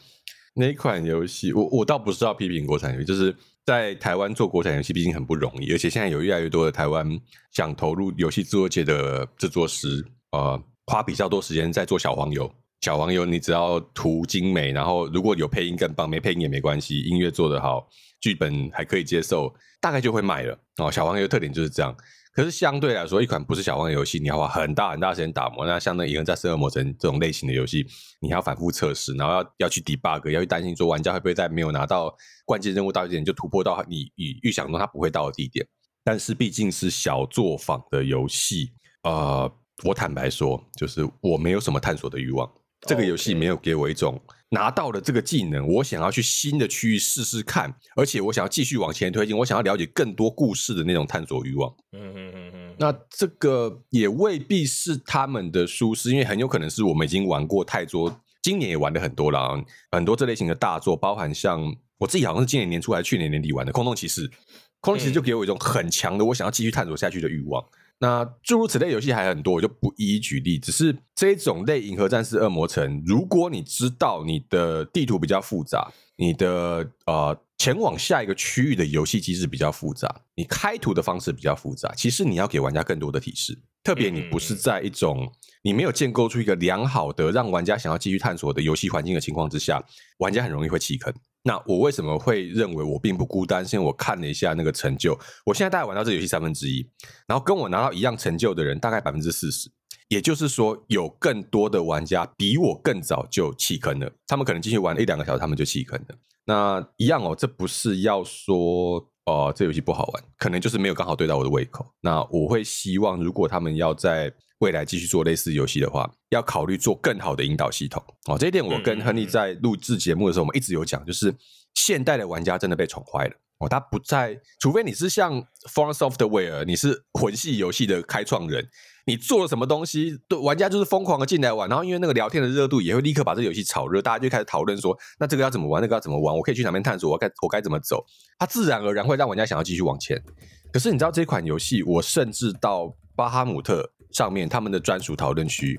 那一款游戏，我我倒不是要批评国产游戏，就是在台湾做国产游戏毕竟很不容易，而且现在有越来越多的台湾想投入游戏制作界的制作师，呃，花比较多时间在做小黄油。小黄油，你只要图精美，然后如果有配音更棒，没配音也没关系，音乐做得好，剧本还可以接受。大概就会卖了哦。小黄油的特点就是这样。可是相对来说，一款不是小黄游戏，你要花很大很大时间打磨。那像那《银河战士恶魔城》这种类型的游戏，你还要反复测试，然后要要去 debug，要去担心说玩家会不会在没有拿到关键任务到一点就突破到你你预想中他不会到的地点。但是毕竟是小作坊的游戏，呃，我坦白说，就是我没有什么探索的欲望。这个游戏没有给我一种。拿到了这个技能，我想要去新的区域试试看，而且我想要继续往前推进，我想要了解更多故事的那种探索欲望。嗯嗯嗯嗯。那这个也未必是他们的舒适，因为很有可能是我们已经玩过太多，今年也玩的很多了，很多这类型的大作，包含像我自己好像是今年年初还是去年年底玩的《空洞骑士》，《空洞骑士》就给我一种很强的我想要继续探索下去的欲望。那诸如此类游戏还很多，我就不一一举例。只是这种类《银河战士恶魔城》，如果你知道你的地图比较复杂，你的呃前往下一个区域的游戏机制比较复杂，你开图的方式比较复杂，其实你要给玩家更多的提示。特别你不是在一种你没有建构出一个良好的让玩家想要继续探索的游戏环境的情况之下，玩家很容易会弃坑。那我为什么会认为我并不孤单？是因为我看了一下那个成就，我现在大概玩到这游戏三分之一，然后跟我拿到一样成就的人大概百分之四十，也就是说有更多的玩家比我更早就弃坑了，他们可能继续玩了一两个小时，他们就弃坑了。那一样哦，这不是要说哦、呃，这游戏不好玩，可能就是没有刚好对到我的胃口。那我会希望，如果他们要在未来继续做类似游戏的话，要考虑做更好的引导系统哦。这一点我跟亨利在录制节目的时候，我们一直有讲，就是现代的玩家真的被宠坏了哦。他不在，除非你是像 From Software，你是魂系游戏的开创人，你做了什么东西，对玩家就是疯狂的进来玩，然后因为那个聊天的热度，也会立刻把这个游戏炒热，大家就开始讨论说，那这个要怎么玩，那个要怎么玩，我可以去哪边探索，我该我该怎么走，它自然而然会让玩家想要继续往前。可是你知道这款游戏，我甚至到巴哈姆特。上面他们的专属讨论区，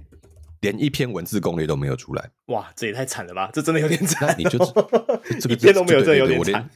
连一篇文字攻略都没有出来。哇，这也太惨了吧！这真的有点惨。那你就这个 一篇都没有，这有点惨。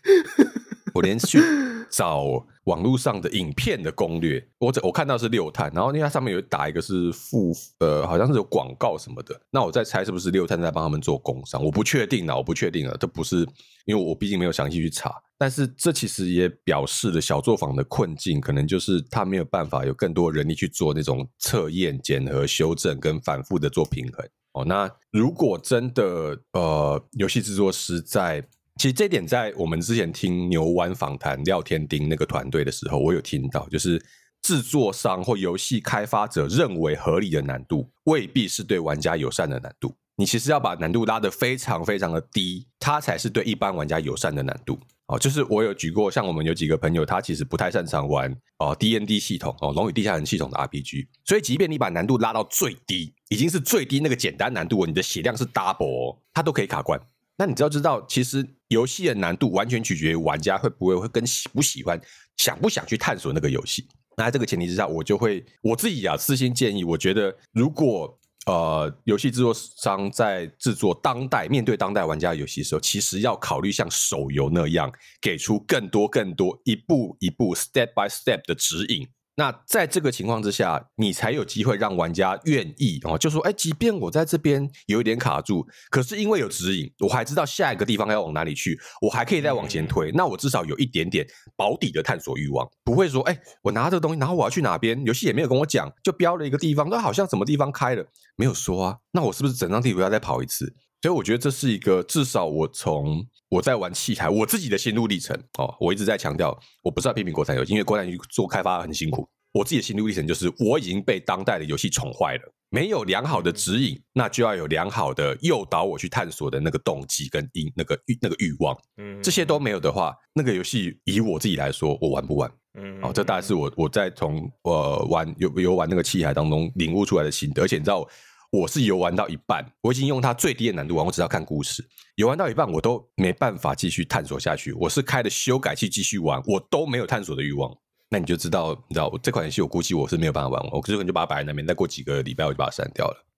我连去 找网络上的影片的攻略，我我看到是六探，然后因为它上面有打一个是副呃，好像是有广告什么的。那我在猜是不是六探在帮他们做工商？我不确定了，我不确定啊，这不是因为我毕竟没有详细去查。但是这其实也表示了小作坊的困境，可能就是他没有办法有更多人力去做那种测验、检核、修正跟反复的做平衡。哦，那如果真的呃，游戏制作师在。其实这点在我们之前听牛湾访谈廖天丁那个团队的时候，我有听到，就是制作商或游戏开发者认为合理的难度，未必是对玩家友善的难度。你其实要把难度拉得非常非常的低，它才是对一般玩家友善的难度。哦，就是我有举过，像我们有几个朋友，他其实不太擅长玩哦 D N D 系统哦龙与地下城系统的 R P G，所以即便你把难度拉到最低，已经是最低那个简单难度，你的血量是 double，它都可以卡关。那你只要知道，其实游戏的难度完全取决于玩家会不会会跟喜不喜欢、想不想去探索那个游戏。那在这个前提之下，我就会我自己啊私心建议，我觉得如果呃游戏制作商在制作当代面对当代玩家游戏的时候，其实要考虑像手游那样，给出更多更多一步一步 step by step 的指引。那在这个情况之下，你才有机会让玩家愿意哦，就说，哎，即便我在这边有一点卡住，可是因为有指引，我还知道下一个地方要往哪里去，我还可以再往前推。那我至少有一点点保底的探索欲望，不会说，哎，我拿这个东西，然后我要去哪边，游戏也没有跟我讲，就标了一个地方，那好像什么地方开了，没有说啊。那我是不是整张地图要再跑一次？所以我觉得这是一个至少我从我在玩器材我自己的心路历程哦，我一直在强调，我不是要批评国产游戏，因为国产游戏做开发很辛苦。我自己的心路历程就是，我已经被当代的游戏宠坏了。没有良好的指引，那就要有良好的诱导我去探索的那个动机跟因那个欲那个欲望。嗯，这些都没有的话，那个游戏以我自己来说，我玩不玩。嗯，哦，这大概是我我在从呃玩游游玩那个器材当中领悟出来的心得。而且你知道。我是游玩到一半，我已经用它最低的难度玩，我只要看故事。游玩到一半，我都没办法继续探索下去。我是开了修改器继续玩，我都没有探索的欲望。那你就知道，你知道这款游戏，我估计我是没有办法玩完，我可能就把它摆在那边，再过几个礼拜我就把它删掉了。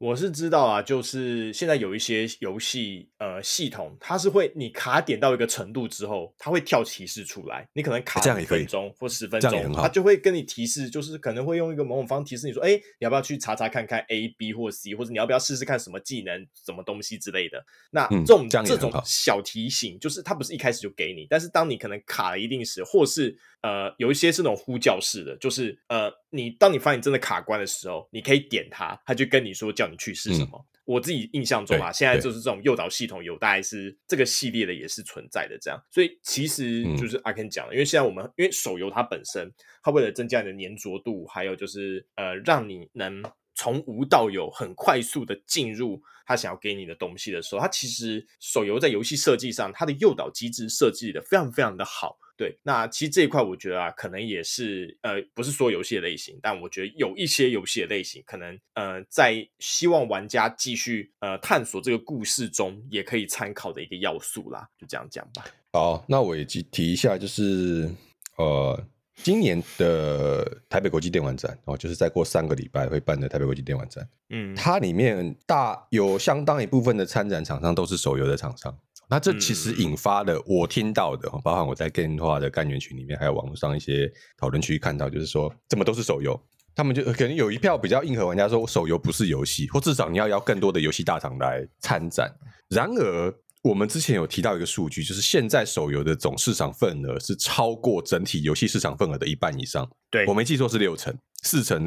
我是知道啊，就是现在有一些游戏呃系统，它是会你卡点到一个程度之后，它会跳提示出来。你可能卡五分钟或十分钟，它就会跟你提示，就是可能会用一个某种方式提示你说，哎，你要不要去查查看看 A、B 或 C，或者你要不要试试看什么技能、什么东西之类的。那这种、这种小提醒，就是它不是一开始就给你，但是当你可能卡了一定时，或是呃有一些是那种呼叫式的，就是呃你当你发现真的卡关的时候，你可以点它，它就跟你说叫。你去试什么？嗯、我自己印象中啊，现在就是这种诱导系统有大概是这个系列的也是存在的这样，所以其实就是阿 Ken 讲的，因为现在我们因为手游它本身，它为了增加你的粘着度，还有就是呃让你能从无到有很快速的进入他想要给你的东西的时候，他其实手游在游戏设计上，它的诱导机制设计的非常非常的好。对，那其实这一块我觉得啊，可能也是呃，不是说游戏的类型，但我觉得有一些游戏的类型，可能呃，在希望玩家继续呃探索这个故事中，也可以参考的一个要素啦，就这样讲吧。好，那我也提提一下，就是呃，今年的台北国际电玩展哦，就是再过三个礼拜会办的台北国际电玩展。嗯，它里面大有相当一部分的参展厂商都是手游的厂商。那这其实引发了我听到的，包含我在 Game 化的干员群里面，还有网络上一些讨论区看到，就是说怎么都是手游。他们就可能有一票比较硬核玩家说，手游不是游戏，或至少你要邀更多的游戏大厂来参展。然而，我们之前有提到一个数据，就是现在手游的总市场份额是超过整体游戏市场份额的一半以上。对，我没记错是六成、四成、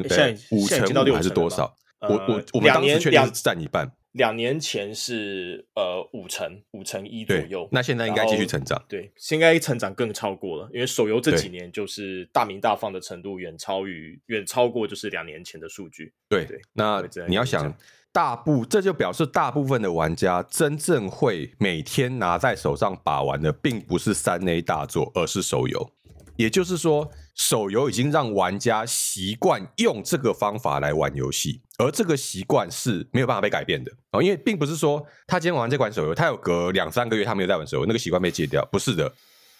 五成到六还是多少？呃、我我我们当时确定是占一半。两年前是呃五成五成一左右，那现在应该继续成长。对，现在成长更超过了，因为手游这几年就是大名大放的程度远超于远超过就是两年前的数据。对对，那你要想大部，这就表示大部分的玩家真正会每天拿在手上把玩的，并不是三 A 大作，而是手游。也就是说，手游已经让玩家习惯用这个方法来玩游戏，而这个习惯是没有办法被改变的哦。因为并不是说他今天玩这款手游，他有隔两三个月他没有在玩手游，那个习惯被戒掉，不是的。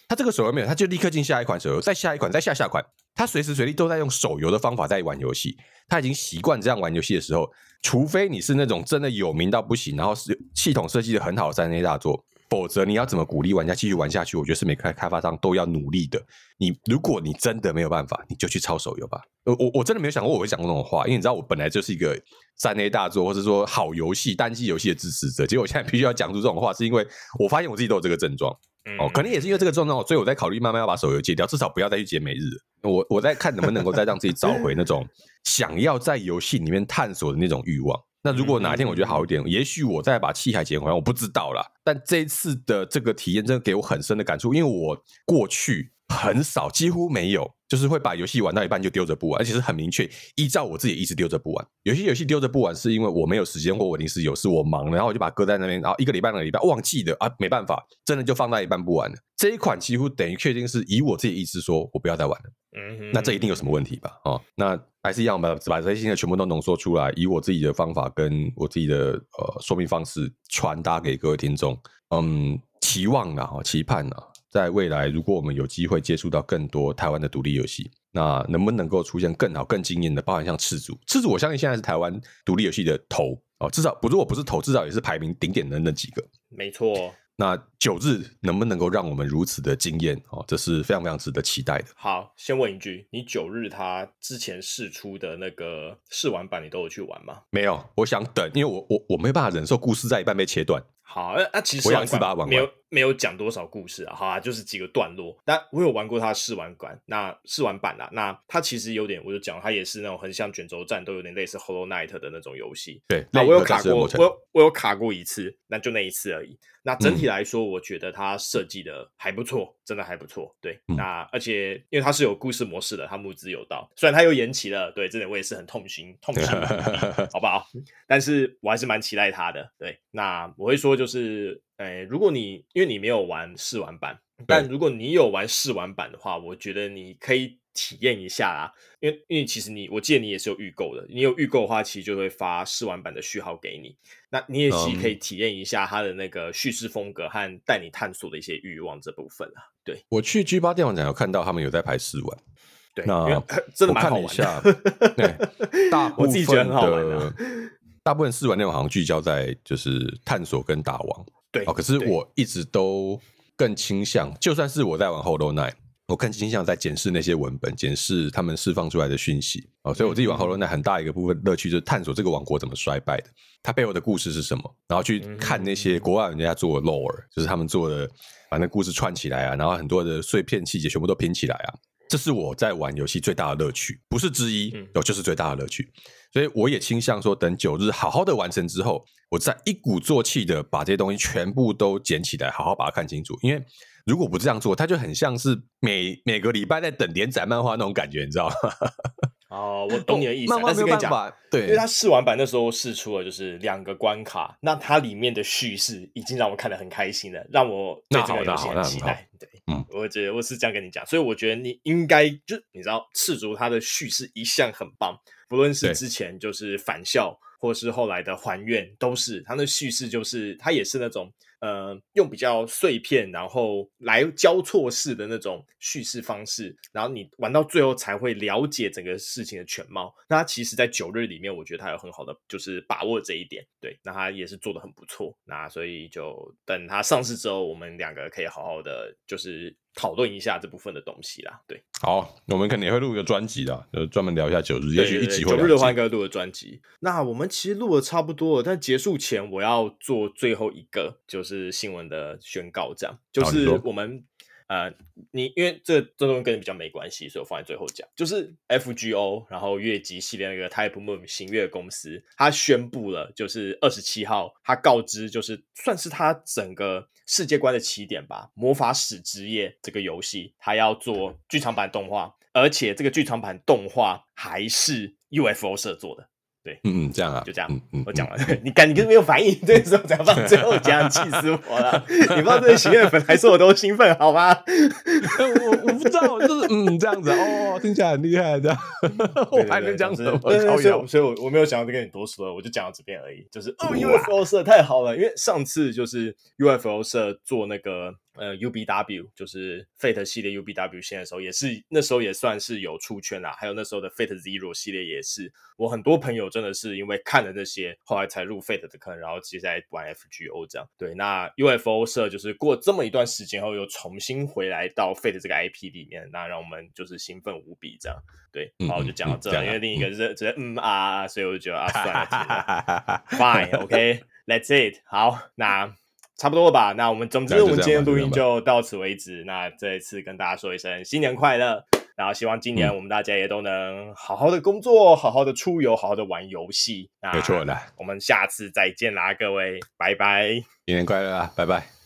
他这个手游没有，他就立刻进下一款手游，再下一款，再下下款，他随时随地都在用手游的方法在玩游戏。他已经习惯这样玩游戏的时候，除非你是那种真的有名到不行，然后是系统设计的很好的三 A 大作。否则，你要怎么鼓励玩家继续玩下去？我觉得是每个开发商都要努力的。你如果你真的没有办法，你就去抄手游吧。我我我真的没有想过我会讲过这种话，因为你知道我本来就是一个三 A 大作或者说好游戏单机游戏的支持者。结果我现在必须要讲出这种话，是因为我发现我自己都有这个症状。哦，可能也是因为这个状况，所以我在考虑慢慢要把手游戒掉，至少不要再去解每日。我我在看能不能够再让自己找回那种 想要在游戏里面探索的那种欲望。那如果哪一天我觉得好一点，也许我再把气海捡回来，我不知道啦。但这一次的这个体验真的给我很深的感触，因为我过去很少，几乎没有，就是会把游戏玩到一半就丢着不玩，而且是很明确依照我自己一直丢着不玩。有些游戏丢着不玩，是因为我没有时间或我临时有事，我忙，然后我就把它搁在那边，然后一个礼拜两个礼拜忘记的啊，没办法，真的就放到一半不玩了。这一款几乎等于确定是以我自己意思说，我不要再玩了。嗯哼，那这一定有什么问题吧？哦，那还是一样把把这些新的全部都浓缩出来，以我自己的方法跟我自己的呃说明方式传达给各位听众。嗯，期望啊，期盼啊，在未来如果我们有机会接触到更多台湾的独立游戏，那能不能够出现更好、更惊艳的，包含像赤足，赤足我相信现在是台湾独立游戏的头哦，至少不如果不是头，至少也是排名顶点的那几个。没错。那九日能不能够让我们如此的惊艳？哦，这是非常非常值得期待的。好，先问一句，你九日他之前试出的那个试玩版，你都有去玩吗？没有，我想等，因为我我我没办法忍受故事在一半被切断。好，那、啊、其实没有没有讲多少故事啊，好啊，就是几个段落。但我有玩过他的试玩版，那试玩版啦，那它其实有点，我就讲，它也是那种很像卷轴战，都有点类似 Hollow Knight 的那种游戏。对，那我有卡过，我有我有卡过一次，那就那一次而已。那整体来说，我觉得它设计的还不错，真的还不错。对，嗯、那而且因为它是有故事模式的，它募资有到，虽然它又延期了，对，这点我也是很痛心，痛心，好不好？但是我还是蛮期待它的。对，那我会说就是。哎，如果你因为你没有玩试玩版，但如果你有玩试玩版的话，我觉得你可以体验一下啦。因为因为其实你，我记得你也是有预购的。你有预购的话，其实就会发试玩版的序号给你。那你也其实可以体验一下它的那个叙事风格和带你探索的一些欲望这部分啊。对，我去 G 八电玩展有看到他们有在排试玩，对，那真的蛮 好玩的。对，大部分的大部分试玩内容好像聚焦在就是探索跟打王。对，哦，可是我一直都更倾向，就算是我在玩 Hollow Knight，我更倾向在检视那些文本，检视他们释放出来的讯息。哦，所以我自己玩 Hollow Knight 很大一个部分乐趣就是探索这个王国怎么衰败的，它背后的故事是什么，然后去看那些国外人家做的 lore，就是他们做的把那故事串起来啊，然后很多的碎片细节全部都拼起来啊。这是我在玩游戏最大的乐趣，不是之一，哦，就是最大的乐趣。所以我也倾向说，等九日好好的完成之后，我再一鼓作气的把这些东西全部都捡起来，好好把它看清楚。因为如果不这样做，它就很像是每每个礼拜在等连载漫画那种感觉，你知道吗？哦，我懂你的意思。漫画没有办法，对，因为它试完版那时候试出了就是两个关卡，那它里面的叙事已经让我看得很开心了，让我对这个游戏很期待。对，嗯，我觉得我是这样跟你讲，所以我觉得你应该就你知道，赤足它的叙事一向很棒，不论是之前就是返校，或是后来的还愿，都是。它的叙事就是它也是那种。呃用比较碎片，然后来交错式的那种叙事方式，然后你玩到最后才会了解整个事情的全貌。那它其实，在九日里面，我觉得它有很好的就是把握这一点，对，那它也是做的很不错。那所以就等它上市之后，我们两个可以好好的就是。讨论一下这部分的东西啦，对，好，我们肯定也会录一个专辑的，就专门聊一下九日，也许一集会九日的话应该录个专辑。那我们其实录的差不多了，但结束前我要做最后一个就是新闻的宣告，这样就是我们。呃，你因为这这东西跟你比较没关系，所以我放在最后讲。就是 FGO，然后月姬系列那个 Type Moon 星月公司，他宣布了，就是二十七号，他告知，就是算是他整个世界观的起点吧。魔法使之夜这个游戏，他要做剧场版动画，而且这个剧场版动画还是 UFO 社做的。对，嗯嗯，这样啊，就这样，嗯嗯、我讲完，嗯、你赶你跟没有反应，这时候才放最后讲，气死我了！你不知道这些喜悦粉来说我都兴奋，好吗？我我不知道，就是嗯这样子哦，听起来很厉害，这样我还能讲什么？所以所以我我没有想要跟你多说，我就讲到这边而已。就是哦，UFO 社太好了，因为上次就是 UFO 社做那个。呃，UBW 就是 Fate 系列 UBW 线的时候，也是那时候也算是有出圈啦。还有那时候的 Fate Zero 系列也是，我很多朋友真的是因为看了那些，后来才入 Fate 的坑，然后接下来玩 FGO 这样。对，那 UFO 社就是过这么一段时间后，又重新回来到 Fate 这个 IP 里面，那让我们就是兴奋无比这样。对，好，我就讲到这，因为另一个是直接嗯啊，所以我就觉得啊，算了，Fine，OK，That's、okay, it。好，那。差不多了吧？那我们总之，我们今天录音就到此为止。那这一次跟大家说一声新年快乐，然后希望今年我们大家也都能好好的工作，好好的出游，好好的玩游戏。没错的，我们下次再见啦，各位，拜拜，新年快乐啊，拜拜。